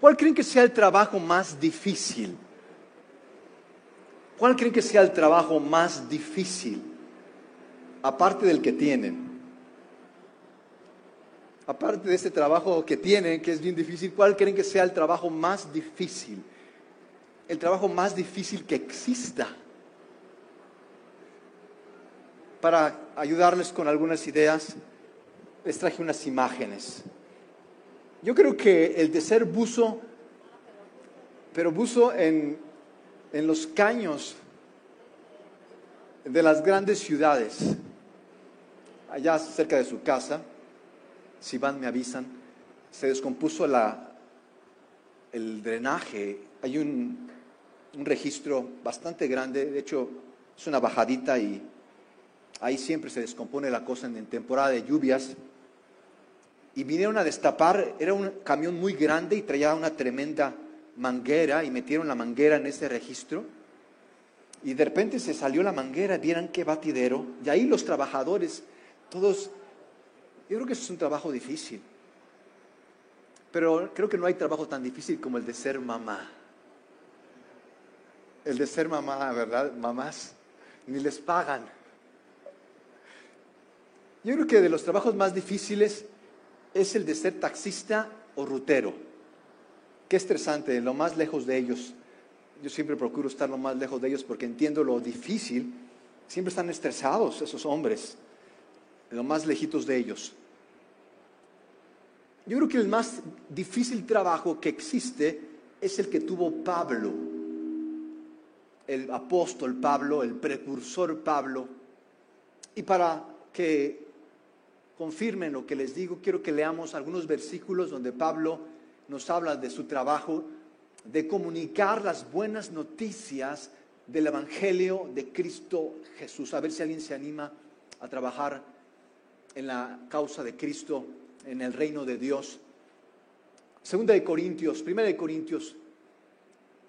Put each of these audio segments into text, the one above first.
¿Cuál creen que sea el trabajo más difícil? ¿Cuál creen que sea el trabajo más difícil? Aparte del que tienen. Aparte de este trabajo que tienen, que es bien difícil, ¿cuál creen que sea el trabajo más difícil? El trabajo más difícil que exista para ayudarles con algunas ideas, les traje unas imágenes. Yo creo que el de ser buzo, pero buzo en, en los caños de las grandes ciudades, allá cerca de su casa, si van me avisan, se descompuso la, el drenaje, hay un, un registro bastante grande, de hecho es una bajadita y ahí siempre se descompone la cosa en, temporada de lluvias. Y vinieron a destapar, era un camión muy grande y traía una tremenda manguera y metieron la manguera en ese registro. Y de repente se salió la manguera, vieran qué batidero. Y ahí los trabajadores, todos, yo creo que eso es un trabajo difícil. Pero creo que no hay trabajo tan difícil como el de ser mamá. El de ser mamá, ¿verdad? Mamás, ni les pagan. Yo creo que de los trabajos más difíciles es el de ser taxista o rutero. Qué estresante, lo más lejos de ellos. Yo siempre procuro estar lo más lejos de ellos porque entiendo lo difícil. Siempre están estresados esos hombres, lo más lejitos de ellos. Yo creo que el más difícil trabajo que existe es el que tuvo Pablo, el apóstol Pablo, el precursor Pablo. Y para que confirmen lo que les digo, quiero que leamos algunos versículos donde Pablo nos habla de su trabajo de comunicar las buenas noticias del Evangelio de Cristo Jesús. A ver si alguien se anima a trabajar en la causa de Cristo, en el reino de Dios. Segunda de Corintios, primera de Corintios,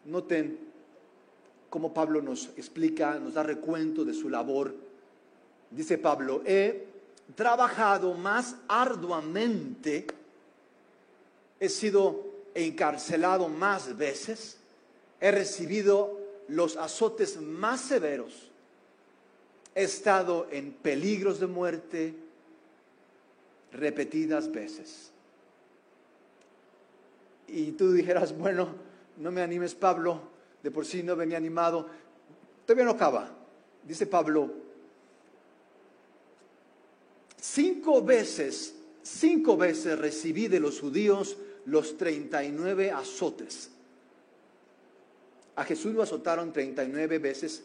noten cómo Pablo nos explica, nos da recuento de su labor. Dice Pablo, he trabajado más arduamente, he sido encarcelado más veces, he recibido los azotes más severos, he estado en peligros de muerte repetidas veces. Y tú dijeras, bueno, no me animes Pablo, de por sí no venía animado, todavía no acaba. Dice Pablo, Cinco veces, cinco veces recibí de los judíos los 39 azotes. A Jesús lo azotaron 39 veces.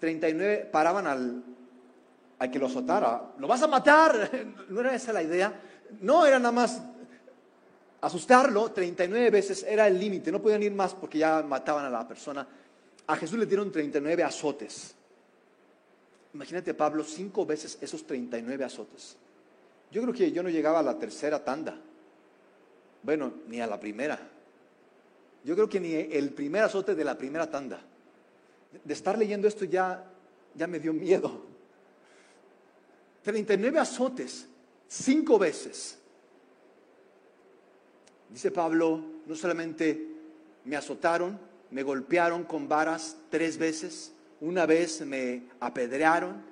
39 paraban al, al que lo azotara. Lo vas a matar. No era esa la idea. No era nada más asustarlo. 39 veces era el límite. No podían ir más porque ya mataban a la persona. A Jesús le dieron 39 azotes. Imagínate, Pablo, cinco veces esos 39 azotes. Yo creo que yo no llegaba a la tercera tanda. Bueno, ni a la primera. Yo creo que ni el primer azote de la primera tanda. De estar leyendo esto ya, ya me dio miedo. 39 azotes, cinco veces. Dice Pablo, no solamente me azotaron, me golpearon con varas tres veces, una vez me apedrearon,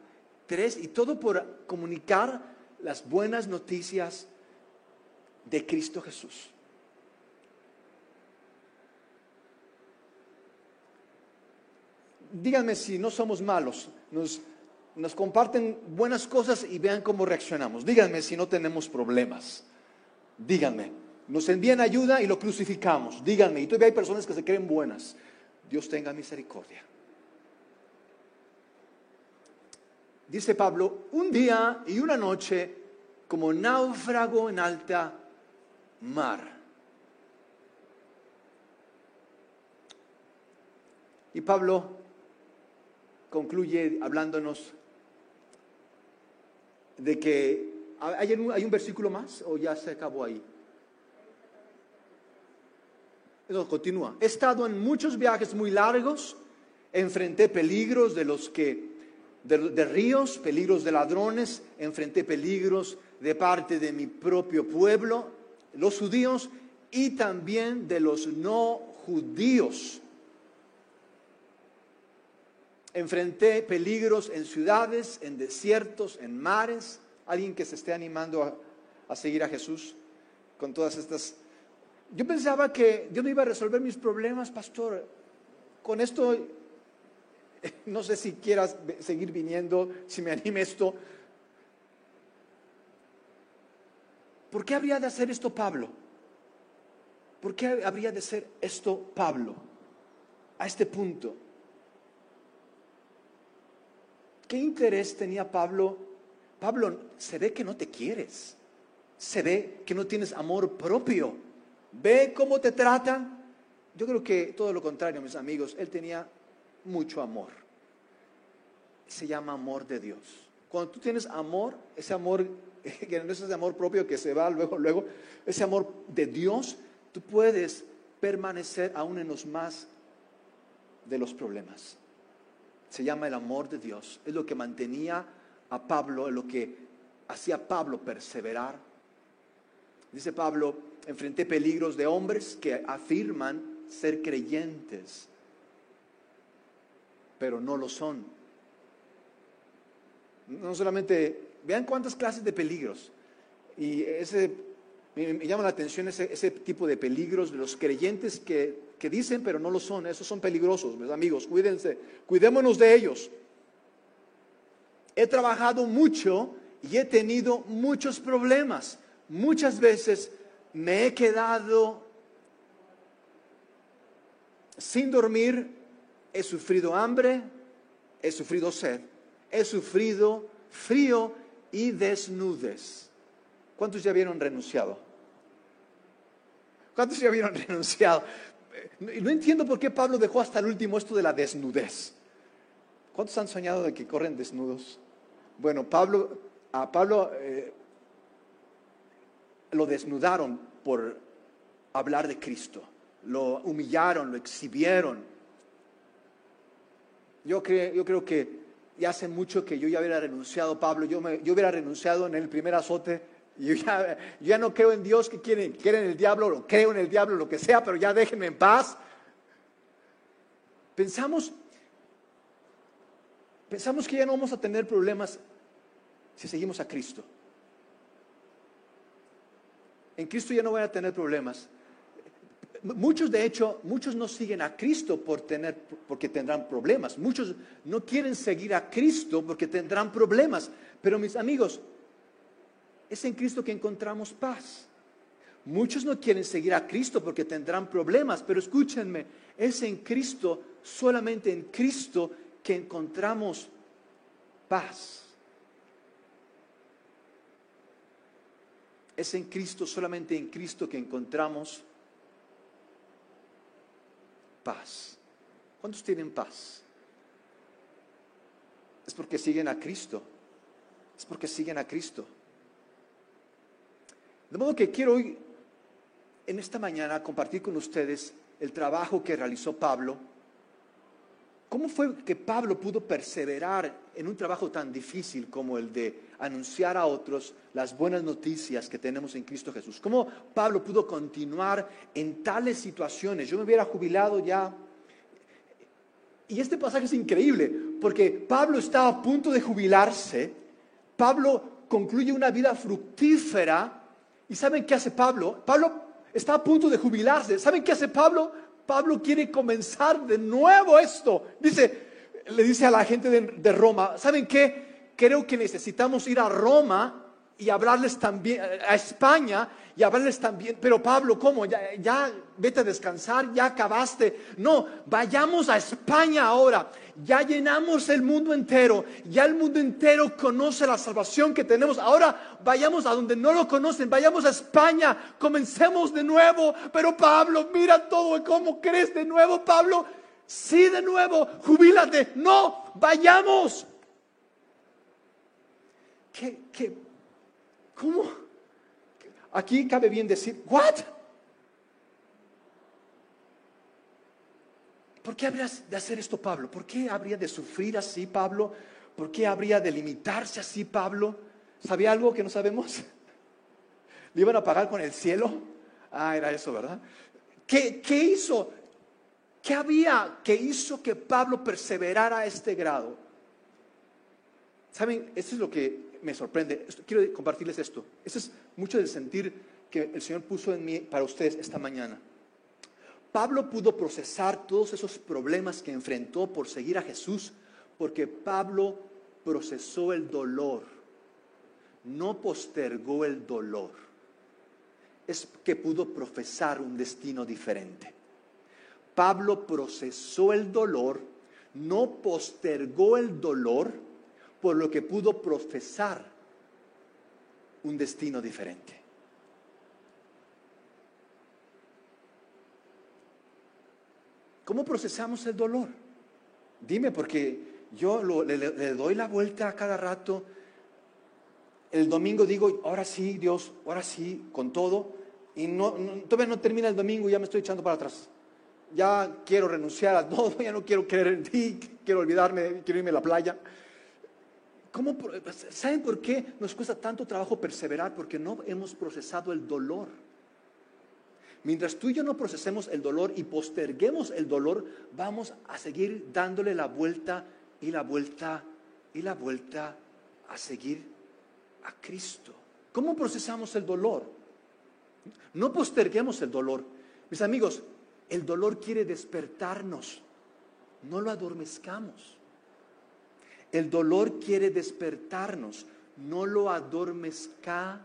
tres, y todo por comunicar las buenas noticias de Cristo Jesús. Díganme si no somos malos, nos, nos comparten buenas cosas y vean cómo reaccionamos. Díganme si no tenemos problemas. Díganme, nos envían ayuda y lo crucificamos. Díganme, y todavía hay personas que se creen buenas. Dios tenga misericordia. Dice Pablo, un día y una noche como náufrago en alta mar. Y Pablo concluye hablándonos de que hay un, hay un versículo más o ya se acabó ahí. Eso continúa. He estado en muchos viajes muy largos, enfrenté peligros de los que de, ríos, peligros de ladrones, enfrenté peligros de parte de mi propio pueblo, los judíos, y también de los no judíos. Enfrenté peligros en ciudades, en desiertos, en mares. Alguien que se esté animando a, a seguir a Jesús con todas estas... Yo pensaba que Dios no iba a resolver mis problemas, pastor. Con esto, no sé si quieras seguir viniendo, si me anime esto. ¿Por qué habría de hacer esto Pablo? ¿Por qué habría de hacer esto Pablo a este punto? ¿Qué interés tenía Pablo? Pablo, se ve que no te quieres, se ve que no tienes amor propio, ve cómo te tratan. Yo creo que todo lo contrario, mis amigos, él tenía mucho amor. Se llama amor de Dios. Cuando tú tienes amor, ese amor que no es ese amor propio que se va luego, luego, ese amor de Dios, tú puedes permanecer aún en los más de los problemas. Se llama el amor de Dios. Es lo que mantenía a Pablo, es lo que hacía Pablo perseverar. Dice Pablo, enfrenté peligros de hombres que afirman ser creyentes, pero no lo son. No solamente Vean cuántas clases de peligros. Y ese, me, llama la atención ese, tipo de peligros de los creyentes que, que dicen, pero no lo son. Esos son peligrosos, mis amigos. Cuídense, cuidémonos de ellos. He trabajado mucho y he tenido muchos problemas. Muchas veces me he quedado sin dormir, he sufrido hambre, he sufrido sed, he sufrido frío y desnudes. ¿Cuántos ya vieron renunciado? ¿Cuántos ya vieron renunciado? No entiendo por qué Pablo dejó hasta el último esto de la desnudez. ¿Cuántos han soñado de que corren desnudos? Bueno, Pablo, a Pablo eh, lo desnudaron por hablar de Cristo. Lo humillaron, lo exhibieron. Yo creo, yo creo que y hace mucho que yo ya hubiera renunciado, Pablo, yo, me, yo hubiera renunciado en el primer azote. Yo ya, ya no creo en Dios que quieren, quieren el diablo, creo en el diablo, lo que sea, pero ya déjenme en paz. Pensamos, pensamos que ya no vamos a tener problemas si seguimos a Cristo. En Cristo ya no voy a tener problemas. Muchos, de hecho, muchos no siguen a Cristo por tener, porque tendrán problemas. Muchos no quieren seguir a Cristo porque tendrán problemas. Pero mis amigos, es en Cristo que encontramos paz. Muchos no quieren seguir a Cristo porque tendrán problemas, pero escúchenme, es en Cristo, solamente en Cristo, que encontramos paz. Es en Cristo, solamente en Cristo que encontramos paz. ¿Cuántos tienen paz? Es porque siguen a Cristo. Es porque siguen a Cristo. De modo que quiero hoy, en esta mañana, compartir con ustedes el trabajo que realizó Pablo. ¿Cómo fue que Pablo pudo perseverar en un trabajo tan difícil como el de anunciar a otros las buenas noticias que tenemos en Cristo Jesús. ¿Cómo Pablo pudo continuar en tales situaciones? Yo me hubiera jubilado ya. Y este pasaje es increíble, porque Pablo está a punto de jubilarse, Pablo concluye una vida fructífera, y ¿saben qué hace Pablo? Pablo está a punto de jubilarse, ¿saben qué hace Pablo? Pablo quiere comenzar de nuevo esto. Dice, le dice a la gente de, de Roma, ¿saben qué? creo que necesitamos ir a Roma y hablarles también, a España y hablarles también, pero Pablo, ¿cómo? Ya, ya vete a descansar, ya acabaste. No, vayamos a España ahora. Ya llenamos el mundo entero, ya el mundo entero conoce la salvación que tenemos. Ahora vayamos a donde no lo conocen, vayamos a España, comencemos de nuevo. Pero Pablo, mira todo, ¿cómo crees de nuevo, Pablo? Sí, de nuevo, jubílate. No, vayamos. ¿Qué, qué? ¿Cómo? Aquí cabe bien decir, ¿what? ¿Por qué habría de hacer esto Pablo? ¿Por qué habría de sufrir así Pablo? ¿Por qué habría de limitarse así Pablo? ¿Sabía algo que no sabemos? ¿Le iban a pagar con el cielo? Ah, era eso, ¿verdad? ¿Qué, ¿Qué hizo? ¿Qué había que hizo que Pablo perseverara a este grado? ¿Saben? Esto es lo que me sorprende. quiero compartirles esto. Ese es mucho del sentir que el Señor puso en mí para ustedes esta mañana. Pablo pudo procesar todos esos problemas que enfrentó por seguir a Jesús, porque Pablo procesó el dolor, no postergó el dolor. Es que pudo profesar un destino diferente. Pablo procesó el dolor, no postergó el dolor, por lo que pudo profesar un destino diferente. ¿Cómo procesamos el dolor? Dime, porque yo le, doy la vuelta a cada rato. El domingo digo, ahora sí, Dios, ahora sí, con todo. Y no, todavía no termina el domingo y ya me estoy echando para atrás. Ya quiero renunciar a todo, ya no quiero creer en ti, quiero olvidarme, quiero irme a la playa. ¿Cómo, ¿Saben por qué nos cuesta tanto trabajo perseverar? Porque no hemos procesado el dolor. Mientras tú y yo no procesemos el dolor y posterguemos el dolor, vamos a seguir dándole la vuelta y la vuelta y la vuelta a seguir a Cristo. ¿Cómo procesamos el dolor? No posterguemos el dolor. Mis amigos, el dolor quiere despertarnos. No lo adormezcamos. El dolor quiere despertarnos. No lo adormezcamos.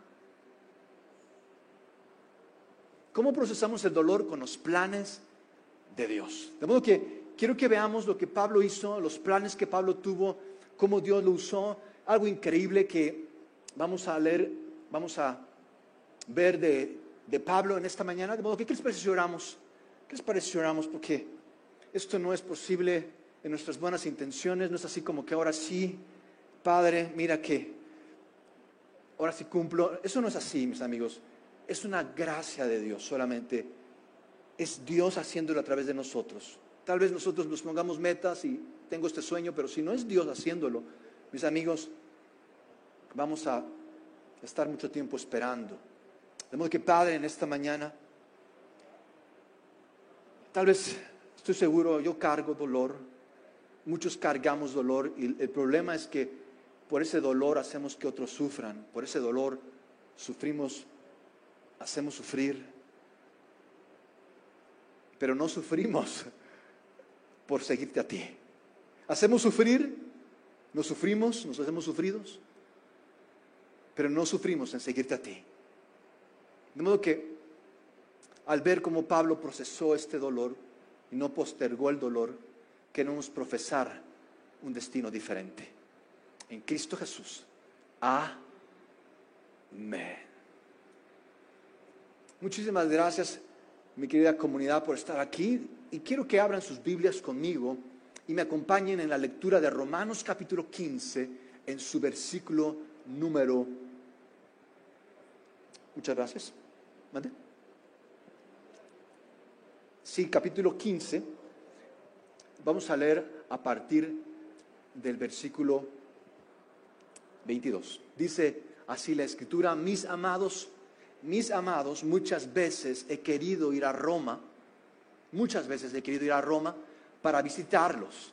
¿Cómo procesamos el dolor con los planes de Dios? De modo que quiero que veamos lo que Pablo hizo, los planes que Pablo tuvo, cómo Dios lo usó, algo increíble que vamos a leer, vamos a ver de, Pablo en esta mañana. De modo que, ¿qué les parece si oramos? ¿Qué les parece si oramos? Porque esto no es posible en nuestras buenas intenciones, no es así como que ahora sí, Padre, mira que ahora sí cumplo. Eso no es así, mis amigos es una gracia de Dios solamente. Es Dios haciéndolo a través de nosotros. Tal vez nosotros nos pongamos metas y tengo este sueño, pero si no es Dios haciéndolo, mis amigos, vamos a estar mucho tiempo esperando. De modo que Padre, en esta mañana, tal vez estoy seguro, yo cargo dolor, muchos cargamos dolor y el problema es que por ese dolor hacemos que otros sufran, por ese dolor sufrimos hacemos sufrir, pero no sufrimos por seguirte a ti. Hacemos sufrir, nos sufrimos, nos hacemos sufridos, pero no sufrimos en seguirte a ti. De modo que al ver cómo Pablo procesó este dolor y no postergó el dolor, queremos profesar un destino diferente. En Cristo Jesús. Amén. Muchísimas gracias, mi querida comunidad, por estar aquí. Y quiero que abran sus Biblias conmigo y me acompañen en la lectura de Romanos capítulo 15, en su versículo número... Muchas gracias. ¿Mande? Sí, capítulo 15. Vamos a leer a partir del versículo 22. Dice así la escritura, mis amados, mis amados, muchas veces he querido ir a Roma, muchas veces he querido ir a Roma para visitarlos.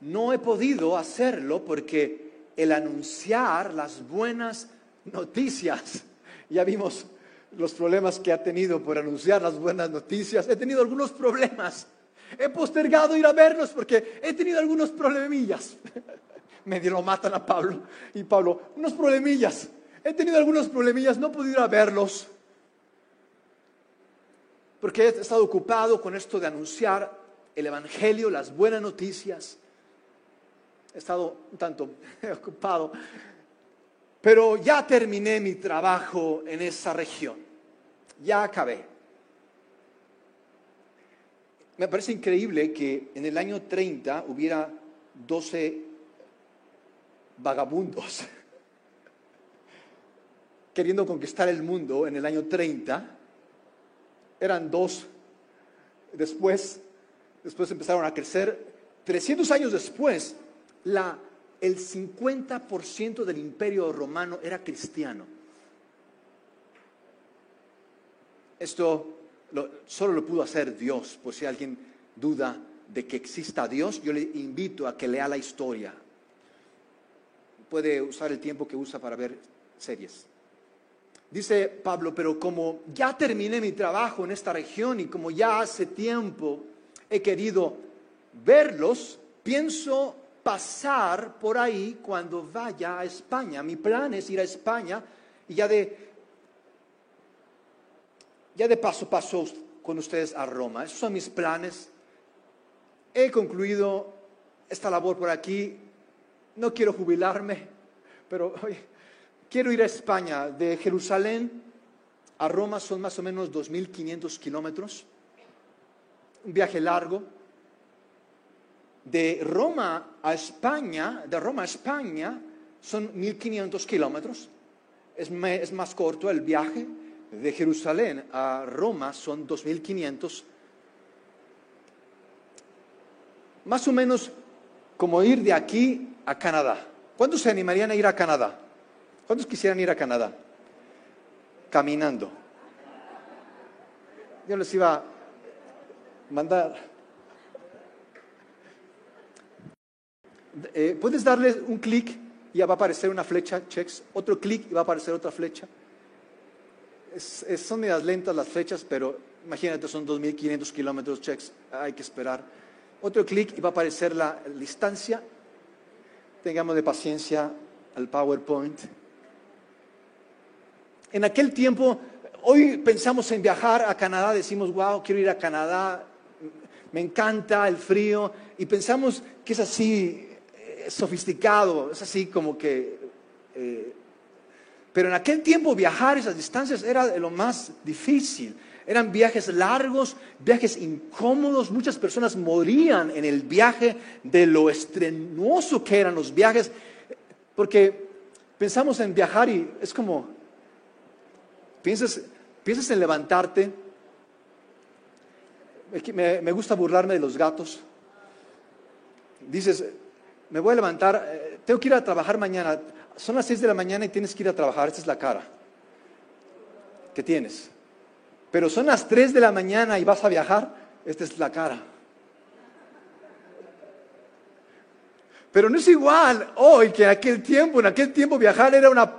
No he podido hacerlo porque el anunciar las buenas noticias, ya vimos los problemas que ha tenido por anunciar las buenas noticias, he tenido algunos problemas. He postergado ir a verlos porque he tenido algunos problemillas. Medio lo matan a Pablo y Pablo, unos problemillas. He tenido algunos problemillas, no he podido ir a verlos, porque he estado ocupado con esto de anunciar el Evangelio, las buenas noticias. He estado un tanto ocupado, pero ya terminé mi trabajo en esa región, ya acabé. Me parece increíble que en el año 30 hubiera 12 vagabundos queriendo conquistar el mundo en el año 30. Eran dos. Después, después empezaron a crecer. 300 años después, la, el 50% del imperio romano era cristiano. Esto solo lo pudo hacer Dios, por si alguien duda de que exista Dios, yo le invito a que lea la historia. Puede usar el tiempo que usa para ver series. Dice Pablo, pero como ya terminé mi trabajo en esta región y como ya hace tiempo he querido verlos, pienso pasar por ahí cuando vaya a España. Mi plan es ir a España y ya de, ya de paso paso con ustedes a Roma. Esos son mis planes. He concluido esta labor por aquí. No quiero jubilarme, pero quiero ir a España. De Jerusalén a Roma son más o menos 2.500 kilómetros. Un viaje largo de Roma a España, de Roma a España, son 1500 kilómetros. Es, es, más corto el viaje. De Jerusalén a Roma son 2500. Más o menos como ir de aquí a Canadá. ¿Cuántos se animarían a ir a Canadá? ¿Cuántos quisieran ir a Canadá? Caminando. Yo les iba a mandar Eh, puedes darle un clic y ya va a aparecer una flecha, checks, otro clic y va a aparecer otra flecha. Son medias lentas las flechas, pero imagínate, son 2.500 kilómetros, checks, hay que esperar. Otro clic y va a aparecer la distancia. Tengamos de paciencia al PowerPoint. En aquel tiempo, hoy pensamos en viajar a Canadá, decimos, wow, quiero ir a Canadá, me encanta el frío, y pensamos que es así sofisticado, es así como que... Eh, pero en aquel tiempo viajar esas distancias era lo más difícil. Eran viajes largos, viajes incómodos. Muchas personas morían en el viaje de lo estrenuoso que eran los viajes. Porque pensamos en viajar y es como, piensas, piensas en levantarte. Me, me gusta burlarme de los gatos. Dices, me voy a levantar, eh, tengo que ir a trabajar mañana. Son las 6 de la mañana y tienes que ir a trabajar. Esta es la cara que tienes. Pero son las 3 de la mañana y vas a viajar. Esta es la cara. Pero no es igual hoy que en aquel tiempo. En aquel tiempo viajar era una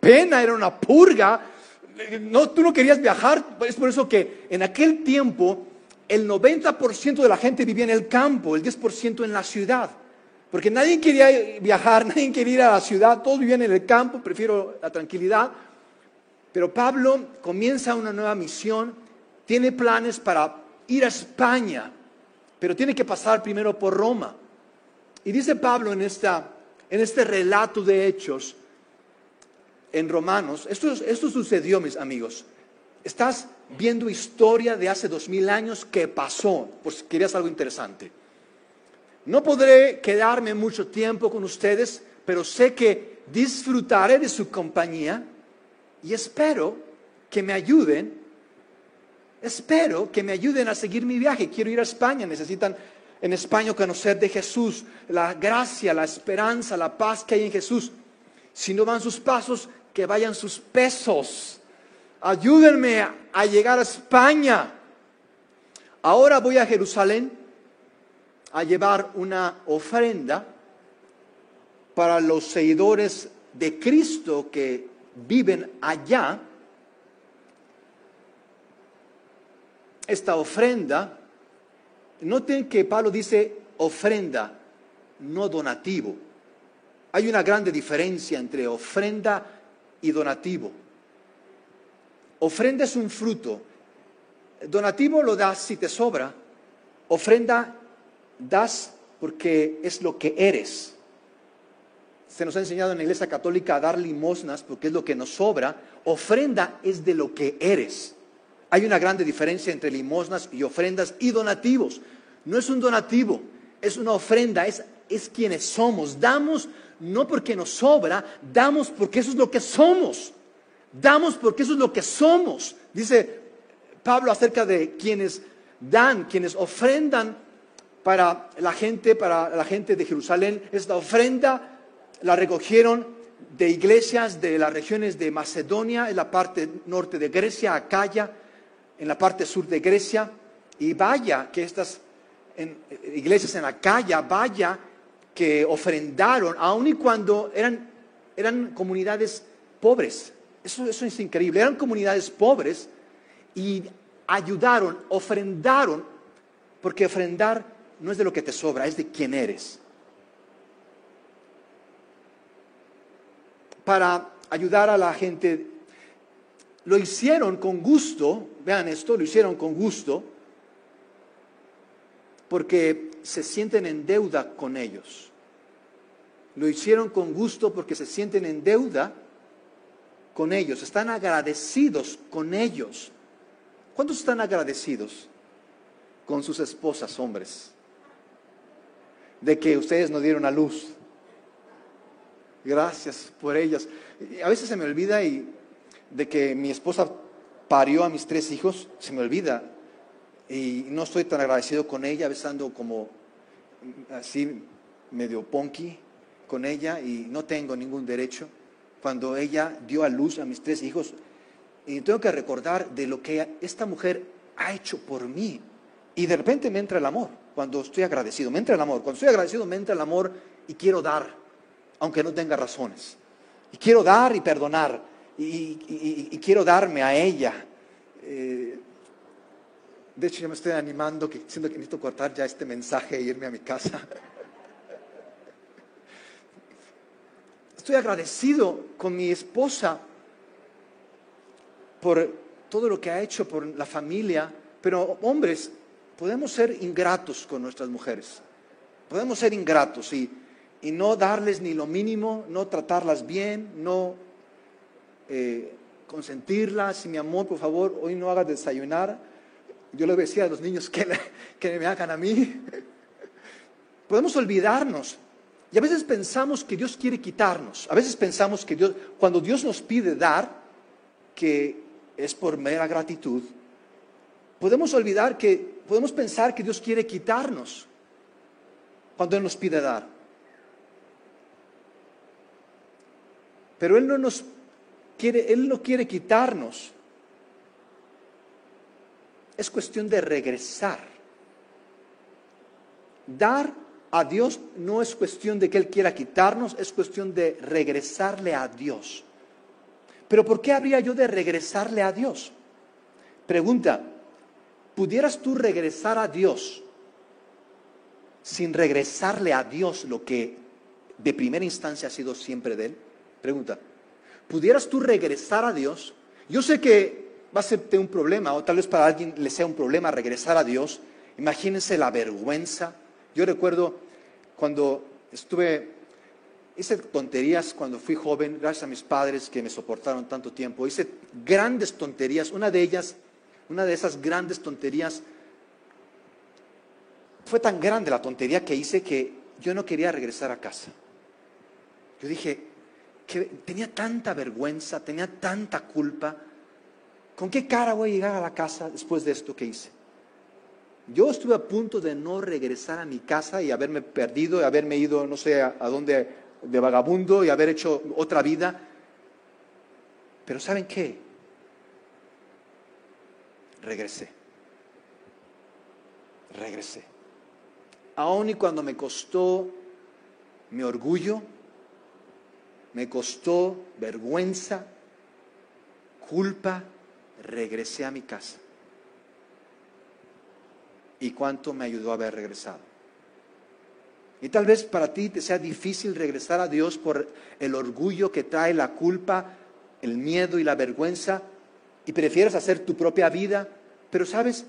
pena, era una purga. No, tú no querías viajar. Es por eso que en aquel tiempo el 90% de la gente vivía en el campo, el 10% en la ciudad. Porque nadie quería viajar, nadie quería ir a la ciudad, todos vivían en el campo, prefiero la tranquilidad. Pero Pablo comienza una nueva misión, tiene planes para ir a España, pero tiene que pasar primero por Roma. Y dice Pablo en, esta, en este relato de hechos en Romanos, esto, esto sucedió, mis amigos. Estás viendo historia de hace dos mil años que pasó, pues querías algo interesante. No podré quedarme mucho tiempo con ustedes, pero sé que disfrutaré de su compañía y espero que me ayuden. Espero que me ayuden a seguir mi viaje. Quiero ir a España. Necesitan en España conocer de Jesús, la gracia, la esperanza, la paz que hay en Jesús. Si no van sus pasos, que vayan sus pesos. Ayúdenme a llegar a España. Ahora voy a Jerusalén a llevar una ofrenda para los seguidores de Cristo que viven allá. Esta ofrenda, noten que Pablo dice ofrenda, no donativo. Hay una grande diferencia entre ofrenda y donativo. Ofrenda es un fruto. Donativo lo das si te sobra. Ofrenda das porque es lo que eres. Se nos ha enseñado en la Iglesia Católica a dar limosnas porque es lo que nos sobra. Ofrenda es de lo que eres. Hay una grande diferencia entre limosnas y ofrendas y donativos. No es un donativo, es una ofrenda, es, es quienes somos. Damos no porque nos sobra, damos porque eso es lo que somos. Damos porque eso es lo que somos. Dice Pablo acerca de quienes dan, quienes ofrendan para la gente, para la gente de Jerusalén. Esta ofrenda la recogieron de iglesias de las regiones de Macedonia, en la parte norte de Grecia, Acaya, en la parte sur de Grecia y vaya que estas iglesias en Acaya, vaya que ofrendaron, aun y cuando eran, eran comunidades pobres. Eso, eso es increíble. Eran comunidades pobres y ayudaron, ofrendaron, porque ofrendar no es de lo que te sobra, es de quién eres. Para ayudar a la gente, lo hicieron con gusto, vean esto, lo hicieron con gusto, porque se sienten en deuda con ellos. Lo hicieron con gusto porque se sienten en deuda con ellos, están agradecidos con ellos. ¿Cuántos están agradecidos con sus esposas, hombres? De que ustedes no dieron a luz. Gracias por ellas. A veces se me olvida y de que mi esposa parió a mis tres hijos, se me olvida. Y no estoy tan agradecido con ella, a veces ando como así medio ponky con ella y no tengo ningún derecho. Cuando ella dio a luz a mis tres hijos, y tengo que recordar de lo que esta mujer ha hecho por mí. Y de repente me entra el amor, cuando estoy agradecido, me entra el amor. Cuando estoy agradecido me entra el amor y quiero dar, aunque no tenga razones. Y quiero dar y perdonar, y, quiero darme a ella. Eh, de hecho, ya me estoy animando, que, siento que necesito cortar ya este mensaje e irme a mi casa. Estoy agradecido con mi esposa por todo lo que ha hecho por la familia, pero hombres, podemos ser ingratos con nuestras mujeres. Podemos ser ingratos y, y no darles ni lo mínimo, no tratarlas bien, no eh, consentirlas. Y mi amor, por favor, hoy no hagas desayunar. Yo le decía a los niños que, que me hagan a mí. Podemos olvidarnos. Y a veces pensamos que Dios quiere quitarnos. A veces pensamos que Dios, cuando Dios nos pide dar, que es por mera gratitud, podemos olvidar que, podemos pensar que Dios quiere quitarnos cuando Él nos pide dar. Pero Él no nos quiere, Él no quiere quitarnos. Es cuestión de regresar. Dar a Dios no es cuestión de que Él quiera quitarnos, es cuestión de regresarle a Dios. Pero ¿por qué habría yo de regresarle a Dios? Pregunta, ¿pudieras tú regresar a Dios sin regresarle a Dios lo que de primera instancia ha sido siempre de Él? Pregunta, ¿pudieras tú regresar a Dios? Yo sé que va a ser un problema, o tal vez para alguien le sea un problema regresar a Dios. Imagínense la vergüenza. Yo recuerdo cuando estuve Hice tonterías cuando fui joven, gracias a mis padres que me soportaron tanto tiempo. Hice grandes tonterías. Una de ellas, una de esas grandes tonterías, fue tan grande la tontería que hice que yo no quería regresar a casa. Yo dije, que tenía tanta vergüenza, tenía tanta culpa. ¿Con qué cara voy a llegar a la casa después de esto que hice? Yo estuve a punto de no regresar a mi casa y haberme perdido, y haberme ido no sé a, a dónde de vagabundo y haber hecho otra vida. Pero ¿saben qué? Regresé. Regresé. Aún y cuando me costó mi orgullo, me costó vergüenza, culpa, regresé a mi casa. ¿Y cuánto me ayudó a haber regresado? Y tal vez para ti te sea difícil regresar a Dios por el orgullo que trae la culpa, el miedo y la vergüenza, y prefieres hacer tu propia vida, pero sabes,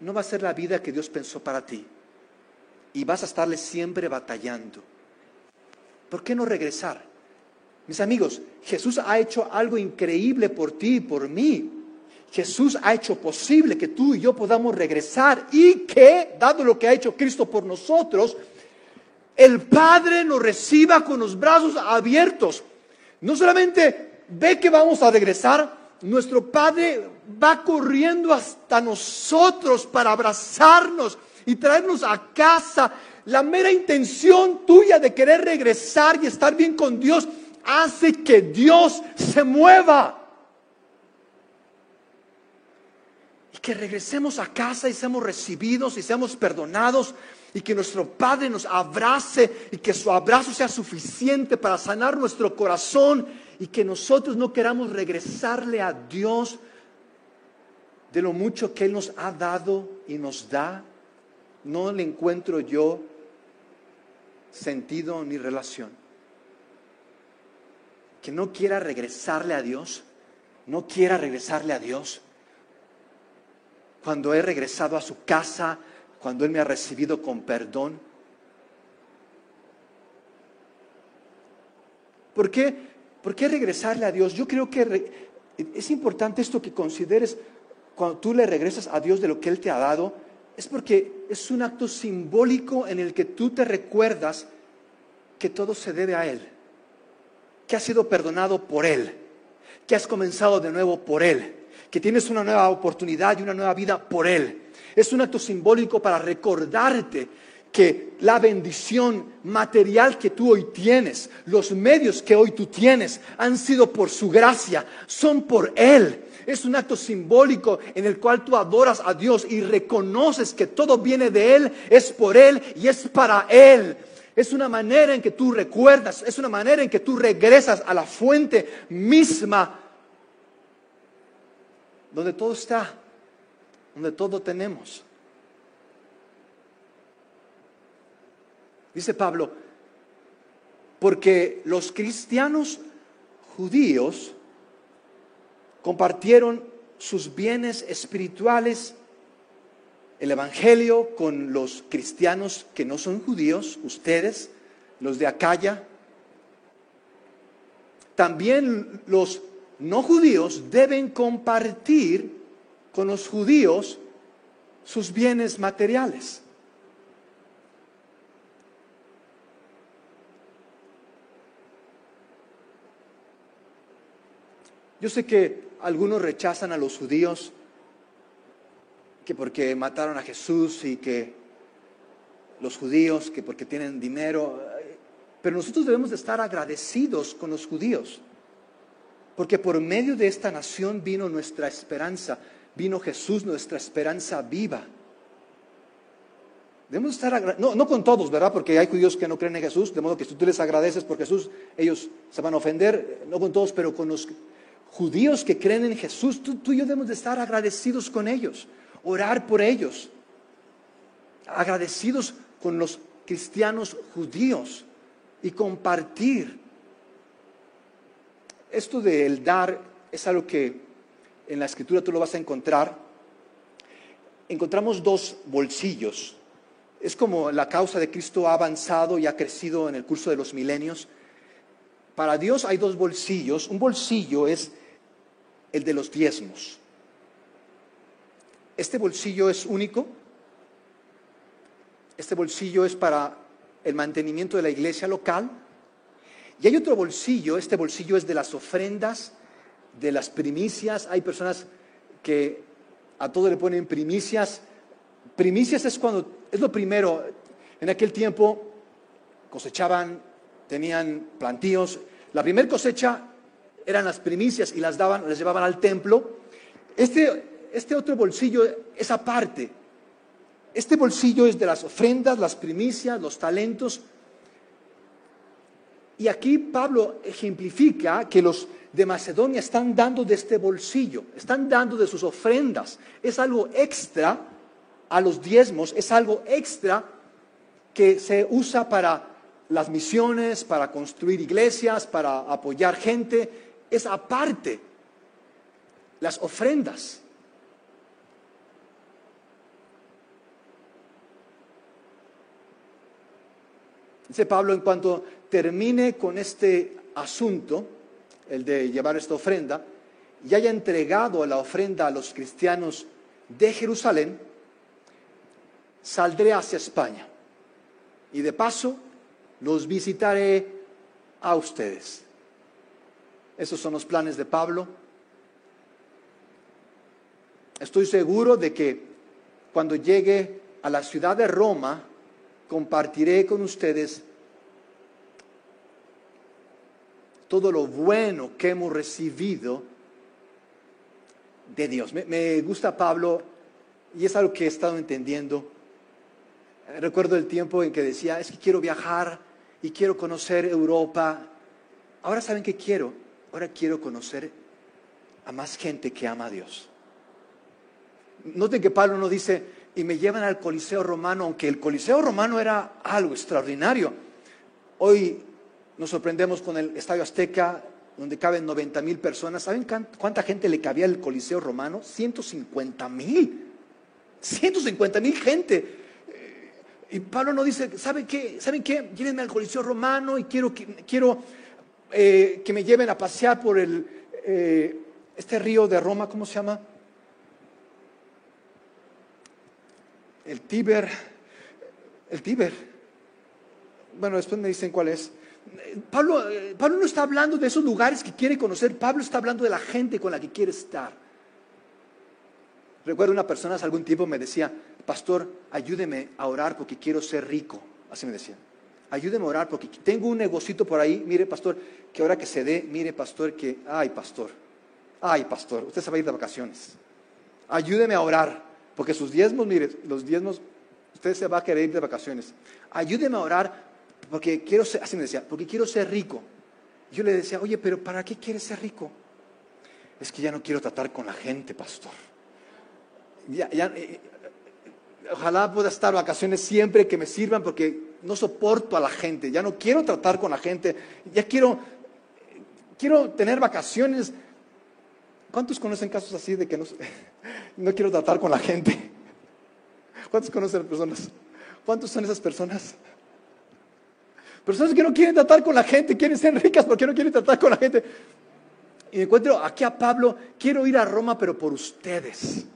no va a ser la vida que Dios pensó para ti. Y vas a estarle siempre batallando. ¿Por qué no regresar? Mis amigos, Jesús ha hecho algo increíble por ti y por mí. Jesús ha hecho posible que tú y yo podamos regresar y que, dado lo que ha hecho Cristo por nosotros, el Padre nos reciba con los brazos abiertos. No solamente ve que vamos a regresar, nuestro Padre va corriendo hasta nosotros para abrazarnos y traernos a casa. La mera intención tuya de querer regresar y estar bien con Dios hace que Dios se mueva. que regresemos a casa y seamos recibidos y seamos perdonados y que nuestro Padre nos abrace y que su abrazo sea suficiente para sanar nuestro corazón y que nosotros no queramos regresarle a Dios de lo mucho que Él nos ha dado y nos da, no le encuentro yo sentido ni relación. Que no quiera regresarle a Dios, no quiera regresarle a Dios. Cuando he regresado a su casa, cuando Él me ha recibido con perdón. ¿Por qué? ¿Por qué regresarle a Dios? Yo creo que es importante esto que consideres cuando tú le regresas a Dios de lo que Él te ha dado, es porque es un acto simbólico en el que tú te recuerdas que todo se debe a Él, que has sido perdonado por Él, que has comenzado de nuevo por Él, que tienes una nueva oportunidad y una nueva vida por Él. Es un acto simbólico para recordarte que la bendición material que tú hoy tienes, los medios que hoy tú tienes, han sido por su gracia, son por Él. Es un acto simbólico en el cual tú adoras a Dios y reconoces que todo viene de Él, es por Él y es para Él. Es una manera en que tú recuerdas, es una manera en que tú regresas a la fuente misma donde todo está, donde todo tenemos. Dice Pablo, porque los cristianos judíos compartieron sus bienes espirituales, el Evangelio con los cristianos que no son judíos, ustedes, los de Acaya. También los no judíos deben compartir con los judíos sus bienes materiales. Yo sé que algunos rechazan a los judíos que porque mataron a Jesús y que los judíos que porque tienen dinero, pero nosotros debemos de estar agradecidos con los judíos, porque por medio de esta nación vino nuestra esperanza, vino Jesús, nuestra esperanza viva. Debemos estar no, no con todos, ¿verdad? Porque hay judíos que no creen en Jesús, de modo que si tú les agradeces por Jesús, ellos se van a ofender, no con todos, pero con los judíos que creen en Jesús, tú, y yo debemos de estar agradecidos con ellos, orar por ellos, agradecidos con los cristianos judíos y compartir. Esto del dar es algo que en la escritura tú lo vas a encontrar. Encontramos dos bolsillos. Es como la causa de Cristo ha avanzado y ha crecido en el curso de los milenios. Para Dios hay dos bolsillos. Un bolsillo es el de los diezmos. Este bolsillo es único. Este bolsillo es para el mantenimiento de la iglesia local. Y hay otro bolsillo, este bolsillo es de las ofrendas, de las primicias. Hay personas que a todo le ponen primicias. Primicias es cuando, es lo primero, en aquel tiempo cosechaban, tenían plantíos. La primera cosecha eran las primicias y las daban, las llevaban al templo. Este, este otro bolsillo es aparte. Este bolsillo es de las ofrendas, las primicias, los talentos. Y aquí Pablo ejemplifica que los de Macedonia están dando de este bolsillo, están dando de sus ofrendas. Es algo extra a los diezmos, es algo extra que se usa para las misiones, para construir iglesias, para apoyar gente es aparte las ofrendas. Dice Pablo, en cuanto termine con este asunto, el de llevar esta ofrenda, y haya entregado la ofrenda a los cristianos de Jerusalén, saldré hacia España. Y de paso, los visitaré a ustedes. Esos son los planes de Pablo. Estoy seguro de que cuando llegue a la ciudad de Roma, compartiré con ustedes todo lo bueno que hemos recibido de Dios. Me, gusta Pablo Y es algo que he estado entendiendo. Recuerdo el tiempo en que decía, es que quiero viajar y quiero conocer Europa. Ahora saben qué quiero. Ahora quiero conocer a más gente que ama a Dios. Noten que Pablo no dice, y me llevan al Coliseo Romano, aunque el Coliseo Romano era algo extraordinario. Hoy nos sorprendemos con el Estadio Azteca, donde caben 90 mil personas. ¿Saben cuánta gente le cabía al Coliseo Romano? 150 mil. 150 mil gente. Eh, y Pablo no dice, ¿saben qué? ¿Saben qué? Llévenme al Coliseo Romano y quiero, quiero eh, que me lleven a pasear por el, eh, este río de Roma, ¿cómo se llama? El Tíber. El Tíber. Bueno, después me dicen cuál es. Pablo, Pablo no está hablando de esos lugares que quiere conocer, Pablo está hablando de la gente con la que quiere estar. Recuerdo una persona hace algún tiempo me decía, pastor, ayúdeme a orar porque quiero ser rico. Así me decía. Ayúdeme a orar porque tengo un negocito por ahí. Mire, pastor, que ahora que se dé, mire, pastor, que, ay, pastor, ay, pastor, usted se va a ir de vacaciones. Ayúdeme a orar porque sus diezmos, mire, los diezmos, usted se va a querer ir de vacaciones. Ayúdeme a orar porque quiero ser, así me decía, porque quiero ser rico. Yo le decía, oye, pero ¿para qué quieres ser rico? Es que ya no quiero tratar con la gente, pastor. Ya, ya, eh, ojalá pueda estar vacaciones siempre que me sirvan porque no soporto a la gente, ya no quiero tratar con la gente, ya quiero, quiero tener vacaciones. ¿Cuántos conocen casos así de que no, no quiero tratar con la gente? ¿Cuántos conocen personas? ¿Cuántos son esas personas? Personas que no quieren tratar con la gente, quieren ser ricas porque no quieren tratar con la gente. Y encuentro aquí a Pablo, quiero ir a Roma, pero por ustedes.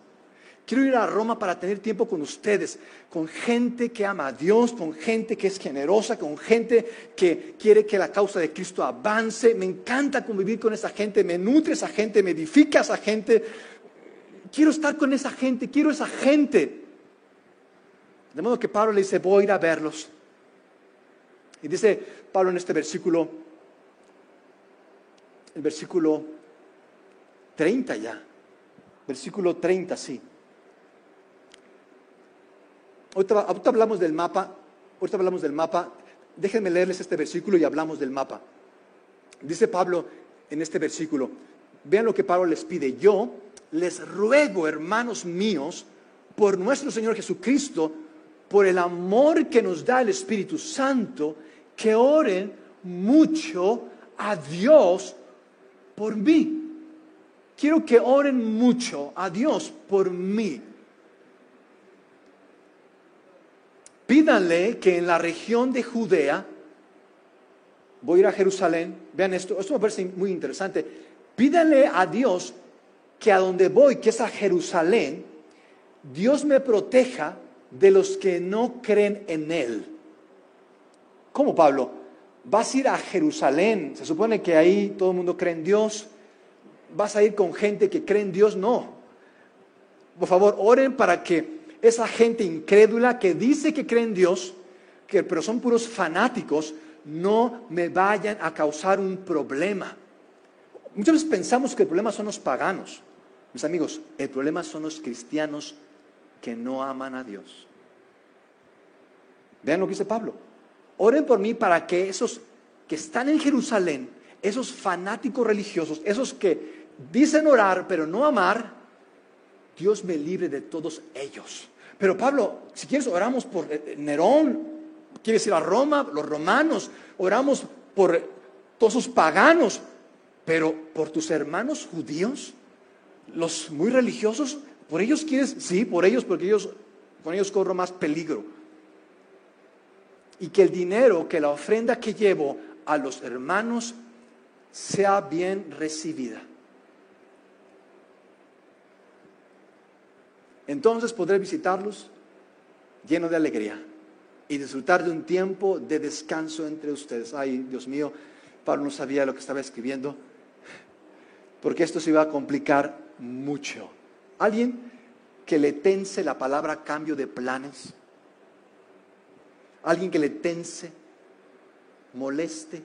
Quiero ir a Roma para tener tiempo con ustedes, con gente que ama a Dios, con gente que es generosa, con gente que quiere que la causa de Cristo avance. Me encanta convivir con esa gente, me nutre esa gente, me edifica esa gente. Quiero estar con esa gente, quiero esa gente. De modo que Pablo le dice, voy a ir a verlos. Y dice Pablo en este versículo, el versículo 30 ya, versículo 30, sí. Ahorita, hablamos del mapa, ahorita hablamos del mapa, déjenme leerles este versículo y hablamos del mapa. Dice Pablo en este versículo, vean lo que Pablo les pide, yo les ruego, hermanos míos, por nuestro Señor Jesucristo, por el amor que nos da el Espíritu Santo, que oren mucho a Dios por mí. Quiero que oren mucho a Dios por mí. Pídanle que en la región de Judea, voy a ir a Jerusalén, vean esto, esto me parece muy interesante, pídanle a Dios que a donde voy, que es a Jerusalén, Dios me proteja de los que no creen en Él. ¿Cómo, Pablo? Vas a ir a Jerusalén, se supone que ahí todo el mundo cree en Dios, vas a ir con gente que cree en Dios, no. Por favor, oren para que esa gente incrédula que dice que cree en Dios, que, pero son puros fanáticos, no me vayan a causar un problema. Muchas veces pensamos que el problema son los paganos. Mis amigos, el problema son los cristianos que no aman a Dios. Vean lo que dice Pablo. Oren por mí para que esos que están en Jerusalén, esos fanáticos religiosos, esos que dicen orar pero no amar, Dios me libre de todos ellos. Pero Pablo, si quieres oramos por eh, Nerón, quieres ir a Roma, los romanos, oramos por todos esos paganos, pero por tus hermanos judíos, los muy religiosos, por ellos quieres, sí, por ellos, porque ellos, con ellos corro más peligro. Y que el dinero, que la ofrenda que llevo a los hermanos sea bien recibida. Entonces podré visitarlos lleno de alegría y disfrutar de un tiempo de descanso entre ustedes. Ay, Dios mío, Pablo no sabía lo que estaba escribiendo, porque esto se iba a complicar mucho. ¿Alguien que le tense la palabra cambio de planes? alguien que le tense, moleste,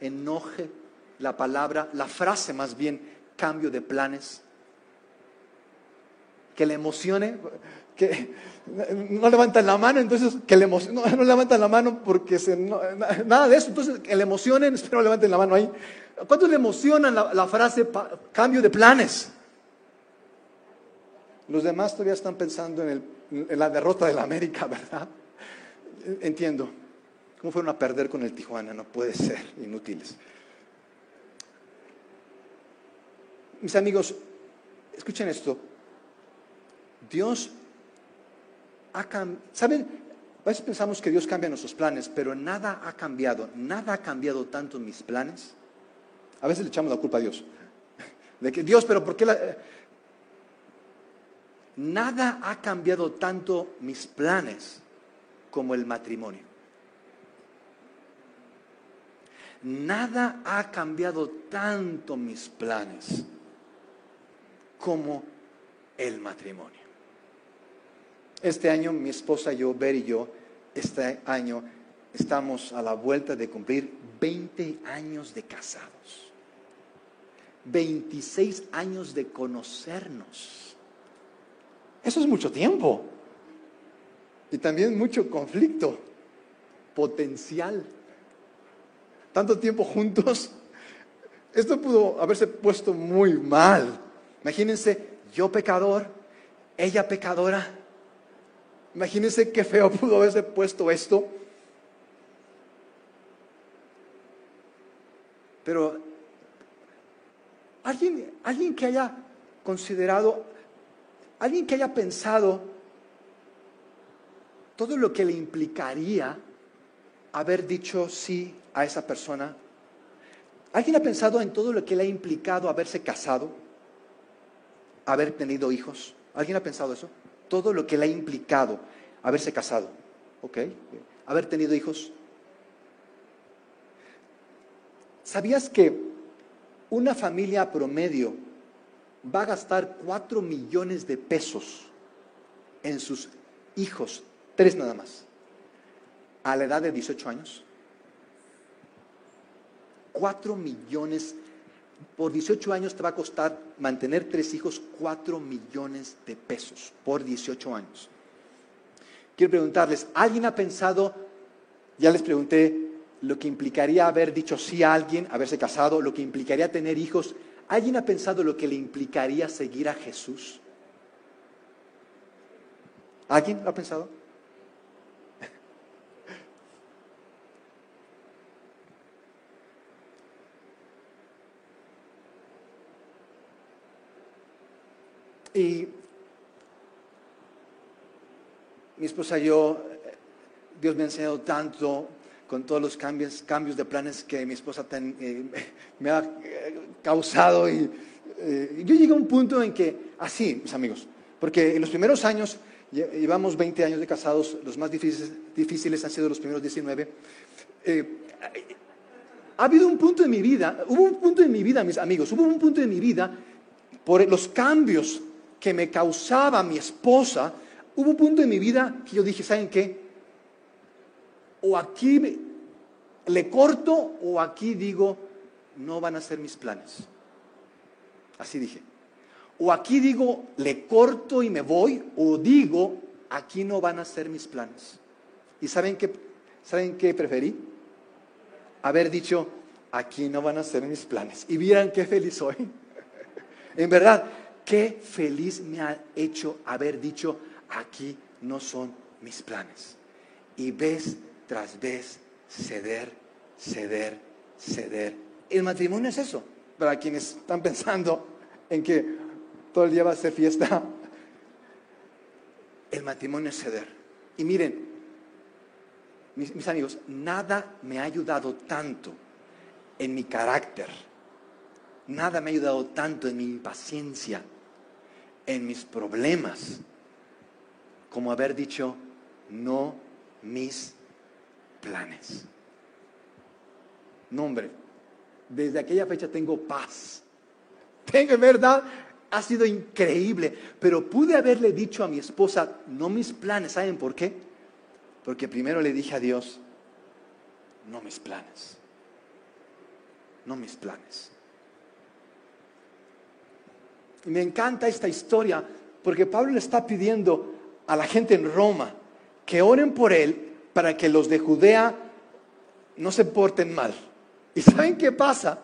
enoje la palabra, la frase más bien, cambio de planes. Que le emocione, que no levantan la mano, entonces que le emocione, no, no, levantan la mano porque nada de eso, entonces que le emocionen, espero levanten la mano ahí. ¿Cuántos le emocionan la, frase cambio de planes? Los demás todavía están pensando en, en la derrota de la América, ¿verdad? Entiendo. ¿Cómo fueron a perder con el Tijuana? No puede ser, inútiles. Mis amigos, escuchen esto. Dios ha cambiado. ¿Saben? A veces pensamos que Dios cambia nuestros planes, pero nada ha cambiado. Nada ha cambiado tanto mis planes. A veces le echamos la culpa a Dios. De que Dios, pero ¿por qué la.? Nada ha cambiado tanto mis planes como el matrimonio. Nada ha cambiado tanto mis planes como el matrimonio. Este año mi esposa y yo, Ver y yo, este año estamos a la vuelta de cumplir 20 años de casados. 26 años de conocernos. Eso es mucho tiempo. Y también mucho conflicto potencial. Tanto tiempo juntos. Esto pudo haberse puesto muy mal. Imagínense, yo pecador, ella pecadora. Imagínense qué feo pudo haberse puesto esto. Pero alguien, alguien que haya considerado, alguien que haya pensado todo lo que le implicaría haber dicho sí a esa persona. ¿Alguien ha pensado en todo lo que le ha implicado haberse casado? haber tenido hijos? ¿Alguien ha pensado eso? Todo lo que le ha implicado haberse casado, ¿ok? Haber tenido hijos. ¿Sabías que una familia promedio va a gastar 4 millones de pesos en sus hijos, tres nada más, a la edad de 18 años? 4 millones por 18 años te va a costar mantener tres hijos 4 millones de pesos por 18 años. Quiero preguntarles, ¿alguien ha pensado, ya les pregunté, lo que implicaría haber dicho sí a alguien, haberse casado, lo que implicaría tener hijos? ¿Alguien ha pensado lo que le implicaría seguir a Jesús? ¿Alguien lo ha pensado? Y mi esposa y yo, Dios me ha enseñado tanto con todos los cambios, cambios de planes que mi esposa eh, me ha eh, causado. Y eh, yo llegué a un punto en que, así, mis amigos, porque en los primeros años, llevamos 20 años de casados, los más difíciles, difíciles han sido los primeros 19. ha habido un punto en mi vida, hubo un punto en mi vida, mis amigos, hubo un punto en mi vida por los cambios que me causaba mi esposa, hubo un punto en mi vida que yo dije, ¿saben qué? O aquí le corto o aquí digo, no van a ser mis planes. Así dije. O aquí digo, le corto y me voy, o digo, aquí no van a ser mis planes. ¿Y saben qué, saben qué preferí? Haber dicho, aquí no van a ser mis planes. Y vieran qué feliz soy. en verdad, Qué feliz me ha hecho haber dicho, aquí no son mis planes. Y vez tras vez ceder, ceder, ceder. El matrimonio es eso. Para quienes están pensando en que todo el día va a ser fiesta, el matrimonio es ceder. Y miren, mis, mis amigos, nada me ha ayudado tanto en mi carácter Nada me ha ayudado tanto en mi impaciencia, en mis problemas, como haber dicho, no mis planes. No, hombre, desde aquella fecha tengo paz. Tengo, en verdad, ha sido increíble. Pero pude haberle dicho a mi esposa, no mis planes. ¿Saben por qué? Porque primero le dije a Dios, no mis planes. No mis planes. Me encanta esta historia Porque Pablo le está pidiendo a la gente en Roma que oren por él para que los de Judea no se porten mal. ¿Y saben qué pasa?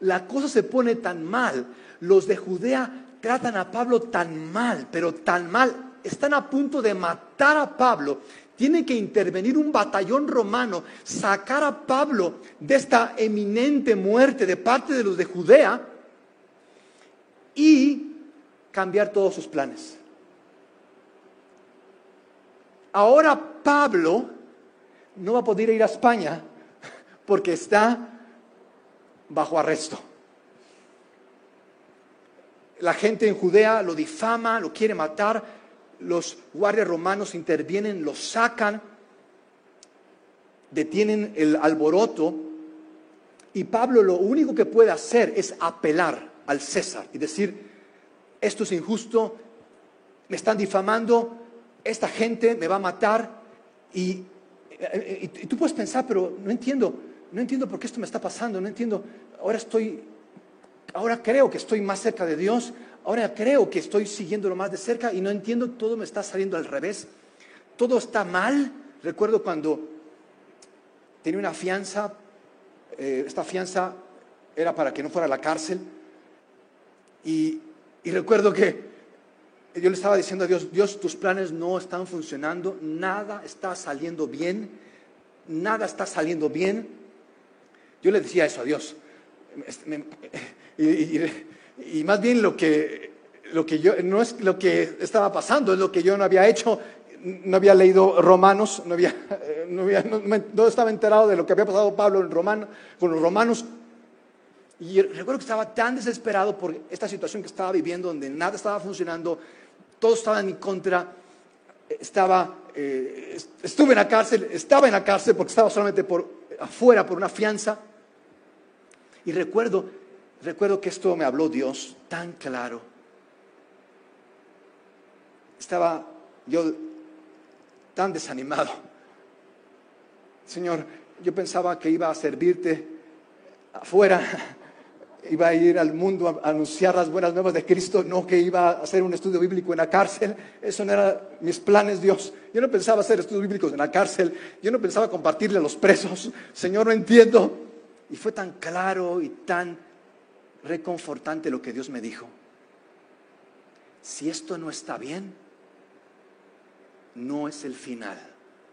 La cosa se pone tan mal. Los de Judea tratan a Pablo tan mal, pero tan mal. Están a punto de matar a Pablo. Tiene que intervenir un batallón romano, sacar a Pablo de esta eminente muerte de parte de los de Judea y cambiar todos sus planes. Ahora Pablo no va a poder ir a España porque está bajo arresto. La gente en Judea lo difama, lo quiere matar, los guardias romanos intervienen, lo sacan, detienen el alboroto y Pablo lo único que puede hacer es apelar al César y decir, esto es injusto, me están difamando, esta gente me va a matar y, tú puedes pensar, pero no entiendo, no entiendo por qué esto me está pasando, no entiendo, ahora estoy, ahora creo que estoy más cerca de Dios, ahora creo que estoy siguiéndolo más de cerca y no entiendo, todo me está saliendo al revés, todo está mal. Recuerdo cuando tenía una fianza, eh, esta fianza era para que no fuera a la cárcel y recuerdo que yo le estaba diciendo a Dios, Dios, tus planes no están funcionando, nada está saliendo bien, nada está saliendo bien. Yo le decía eso a Dios. Y, más bien lo que, lo que yo, no es lo que estaba pasando, es lo que yo no había hecho, no había leído Romanos, no, había, no, estaba enterado de lo que había pasado Pablo en Romano, con los romanos. Y recuerdo que estaba tan desesperado por esta situación que estaba viviendo, donde nada estaba funcionando, todos estaban en contra, estaba, eh, estuve en la cárcel, estaba en la cárcel porque estaba solamente por afuera por una fianza. Y recuerdo, recuerdo que esto me habló Dios tan claro. Estaba yo tan desanimado. Señor, yo pensaba que iba a servirte afuera iba a ir al mundo a anunciar las buenas nuevas de Cristo, no que iba a hacer un estudio bíblico en la cárcel. Eso no eran mis planes, Dios. Yo no pensaba hacer estudios bíblicos en la cárcel. Yo no pensaba compartirle a los presos. Señor, no entiendo. Y fue tan claro y tan reconfortante lo que Dios me dijo. Si esto no está bien, no es el final.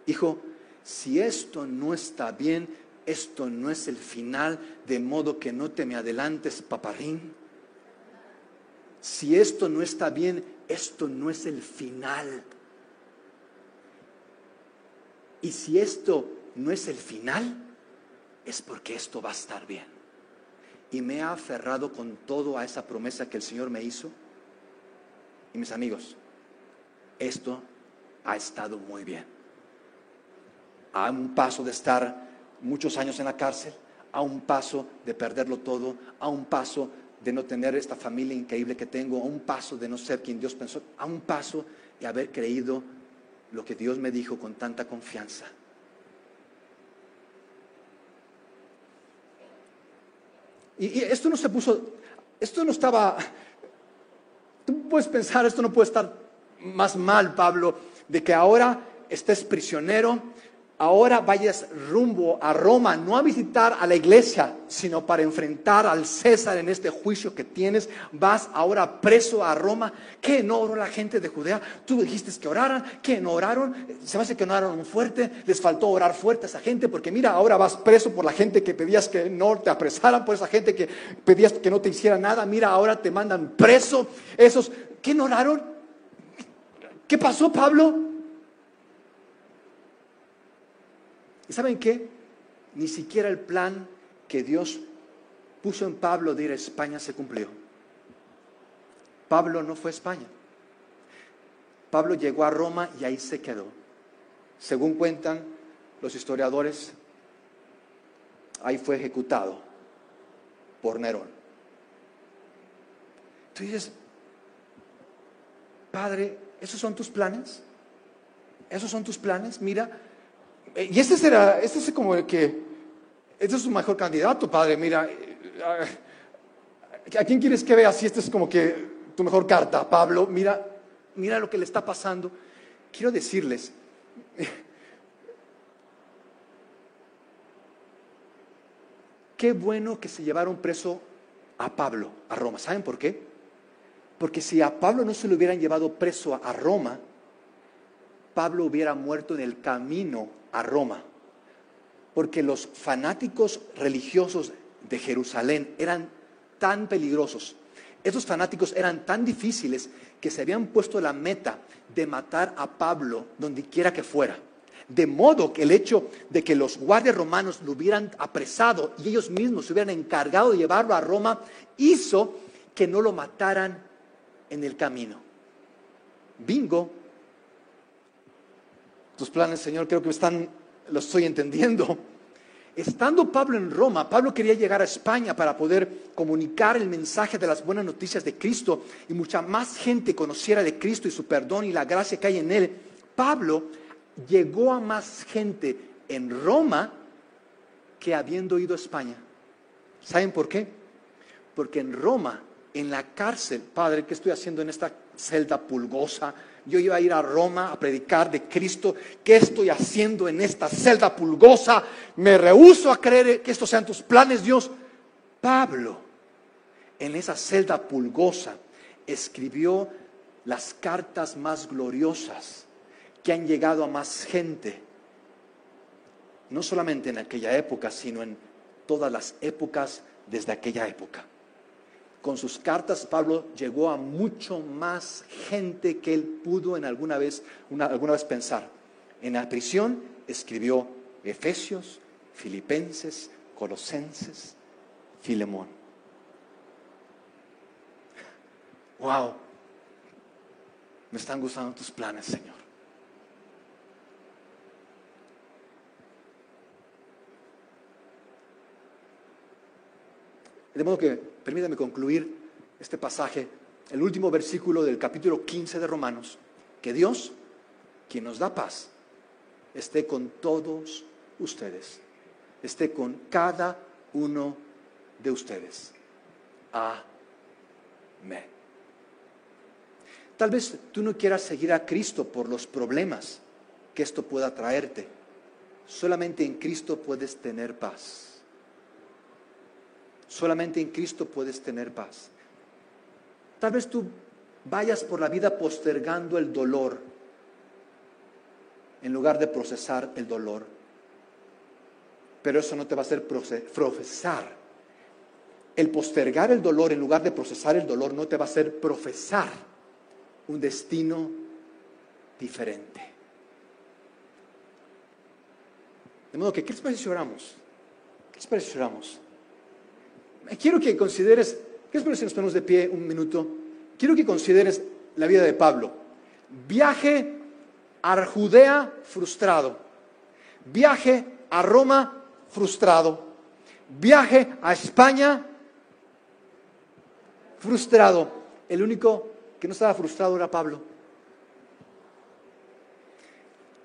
Hijo, si esto no está bien, esto no es el final, de modo que no te me adelantes, paparín. Si esto no está bien, esto no es el final. Y si esto no es el final, es porque esto va a estar bien. Y me ha aferrado con todo a esa promesa que el Señor me hizo. Y mis amigos, esto ha estado muy bien. A un paso de estar muchos años en la cárcel, a un paso de perderlo todo, a un paso de no tener esta familia increíble que tengo, a un paso de no ser quien Dios pensó, a un paso de haber creído lo que Dios me dijo con tanta confianza. Y, esto no se puso, esto no estaba, tú puedes pensar, esto no puede estar más mal, Pablo, de que ahora estés prisionero, ahora vayas rumbo a Roma, no a visitar a la iglesia, sino para enfrentar al César en este juicio que tienes. Vas ahora preso a Roma. ¿Qué no oró la gente de Judea? Tú dijiste que oraran, ¿qué no oraron? Se me hace que no oraron fuerte, les faltó orar fuerte a esa gente, porque mira, ahora vas preso por la gente que pedías que no te apresaran, por esa gente que pedías que no te hiciera nada. Mira, ahora te mandan preso. Esos, ¿qué no oraron? ¿Qué pasó, Pablo? ¿Y saben qué? Ni siquiera el plan que Dios puso en Pablo de ir a España se cumplió. Pablo no fue a España. Pablo llegó a Roma y ahí se quedó. Según cuentan los historiadores, ahí fue ejecutado por Nerón. Tú dices, Padre, ¿esos son tus planes? ¿Esos son tus planes? Mira, y este será, este es como el que, este es su mejor candidato, padre. Mira, eh, ¿a quién quieres que vea si este es como que tu mejor carta, Pablo? Mira, mira lo que le está pasando. Quiero decirles, qué bueno que se llevaron preso a Pablo, a Roma. ¿Saben por qué? Porque si a Pablo no se lo hubieran llevado preso a Roma, Pablo hubiera muerto en el camino a Roma. Porque los fanáticos religiosos de Jerusalén eran tan peligrosos, esos fanáticos eran tan difíciles que se habían puesto la meta de matar a Pablo donde quiera que fuera. De modo que el hecho de que los guardias romanos lo hubieran apresado y ellos mismos se hubieran encargado de llevarlo a Roma hizo que no lo mataran en el camino. Bingo. Tus planes, Señor, creo que están, lo estoy entendiendo. Estando Pablo en Roma, Pablo quería llegar a España para poder comunicar el mensaje de las buenas noticias de Cristo y mucha más gente conociera de Cristo y su perdón y la gracia que hay en él. Pablo llegó a más gente en Roma que habiendo ido a España. ¿Saben por qué? Porque en Roma, en la cárcel, Padre, ¿qué estoy haciendo en esta celda pulgosa? Yo iba a ir a Roma a predicar de Cristo. ¿Qué estoy haciendo en esta celda pulgosa? Me rehuso a creer que estos sean tus planes, Dios. Pablo, en esa celda pulgosa, escribió las cartas más gloriosas que han llegado a más gente, no solamente en aquella época, sino en todas las épocas desde aquella época. Con sus cartas Pablo llegó a mucho más gente que él pudo en alguna vez, alguna vez pensar. En la prisión escribió Efesios, Filipenses, Colosenses, Filemón. Wow, me están gustando tus planes, Señor. De modo que permítame concluir este pasaje, el último versículo del capítulo 15 de Romanos, que Dios, quien nos da paz, esté con todos ustedes, esté con cada uno de ustedes. Amén. Tal vez tú no quieras seguir a Cristo por los problemas que esto pueda traerte. Solamente en Cristo puedes tener paz. Solamente en Cristo puedes tener paz. Tal vez tú vayas por la vida postergando el dolor en lugar de procesar el dolor. Pero eso no te va a hacer profesar. El postergar el dolor en lugar de procesar el dolor no te va a hacer profesar un destino diferente. De modo que, ¿qué les parece si oramos? ¿Qué les parece si oramos? Quiero que consideres, ¿qué es si nos ponemos de pie un minuto? Quiero que consideres la vida de Pablo. Viaje a Judea frustrado. Viaje a Roma frustrado. Viaje a España frustrado. El único que no estaba frustrado era Pablo.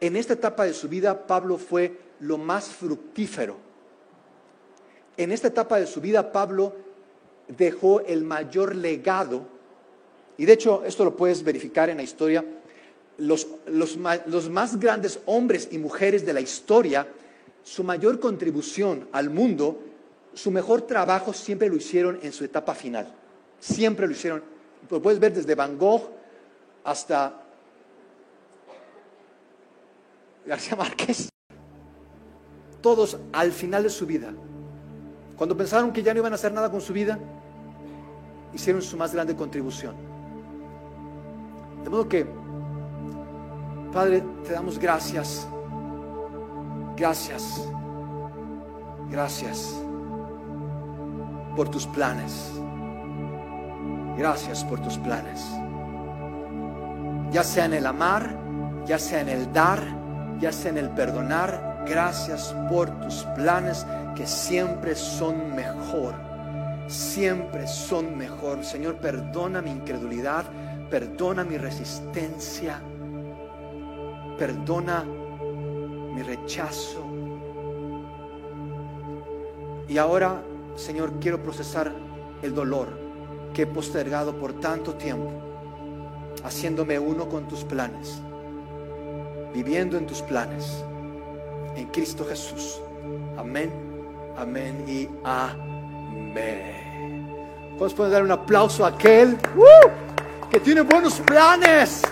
En esta etapa de su vida, Pablo fue lo más fructífero en esta etapa de su vida, Pablo dejó el mayor legado, y de hecho esto lo puedes verificar en la historia, los, más grandes hombres y mujeres de la historia, su mayor contribución al mundo, su mejor trabajo siempre lo hicieron en su etapa final. Siempre lo hicieron. Lo puedes ver desde Van Gogh hasta García Márquez. Todos al final de su vida cuando pensaron que ya no iban a hacer nada con su vida, hicieron su más grande contribución. De modo que, Padre, te damos gracias. Gracias. Gracias por tus planes. Gracias por tus planes. Ya sea en el amar, ya sea en el dar, ya sea en el perdonar. Gracias por tus planes que siempre son mejor, siempre son mejor. Señor, perdona mi incredulidad, perdona mi resistencia, perdona mi rechazo. Y ahora, Señor, quiero procesar el dolor que he postergado por tanto tiempo. haciéndome uno con tus planes, viviendo en tus planes, en Cristo Jesús. Amén, amén y amén. ¿Puedes dar un aplauso a aquel ¡uh! que tiene buenos planes?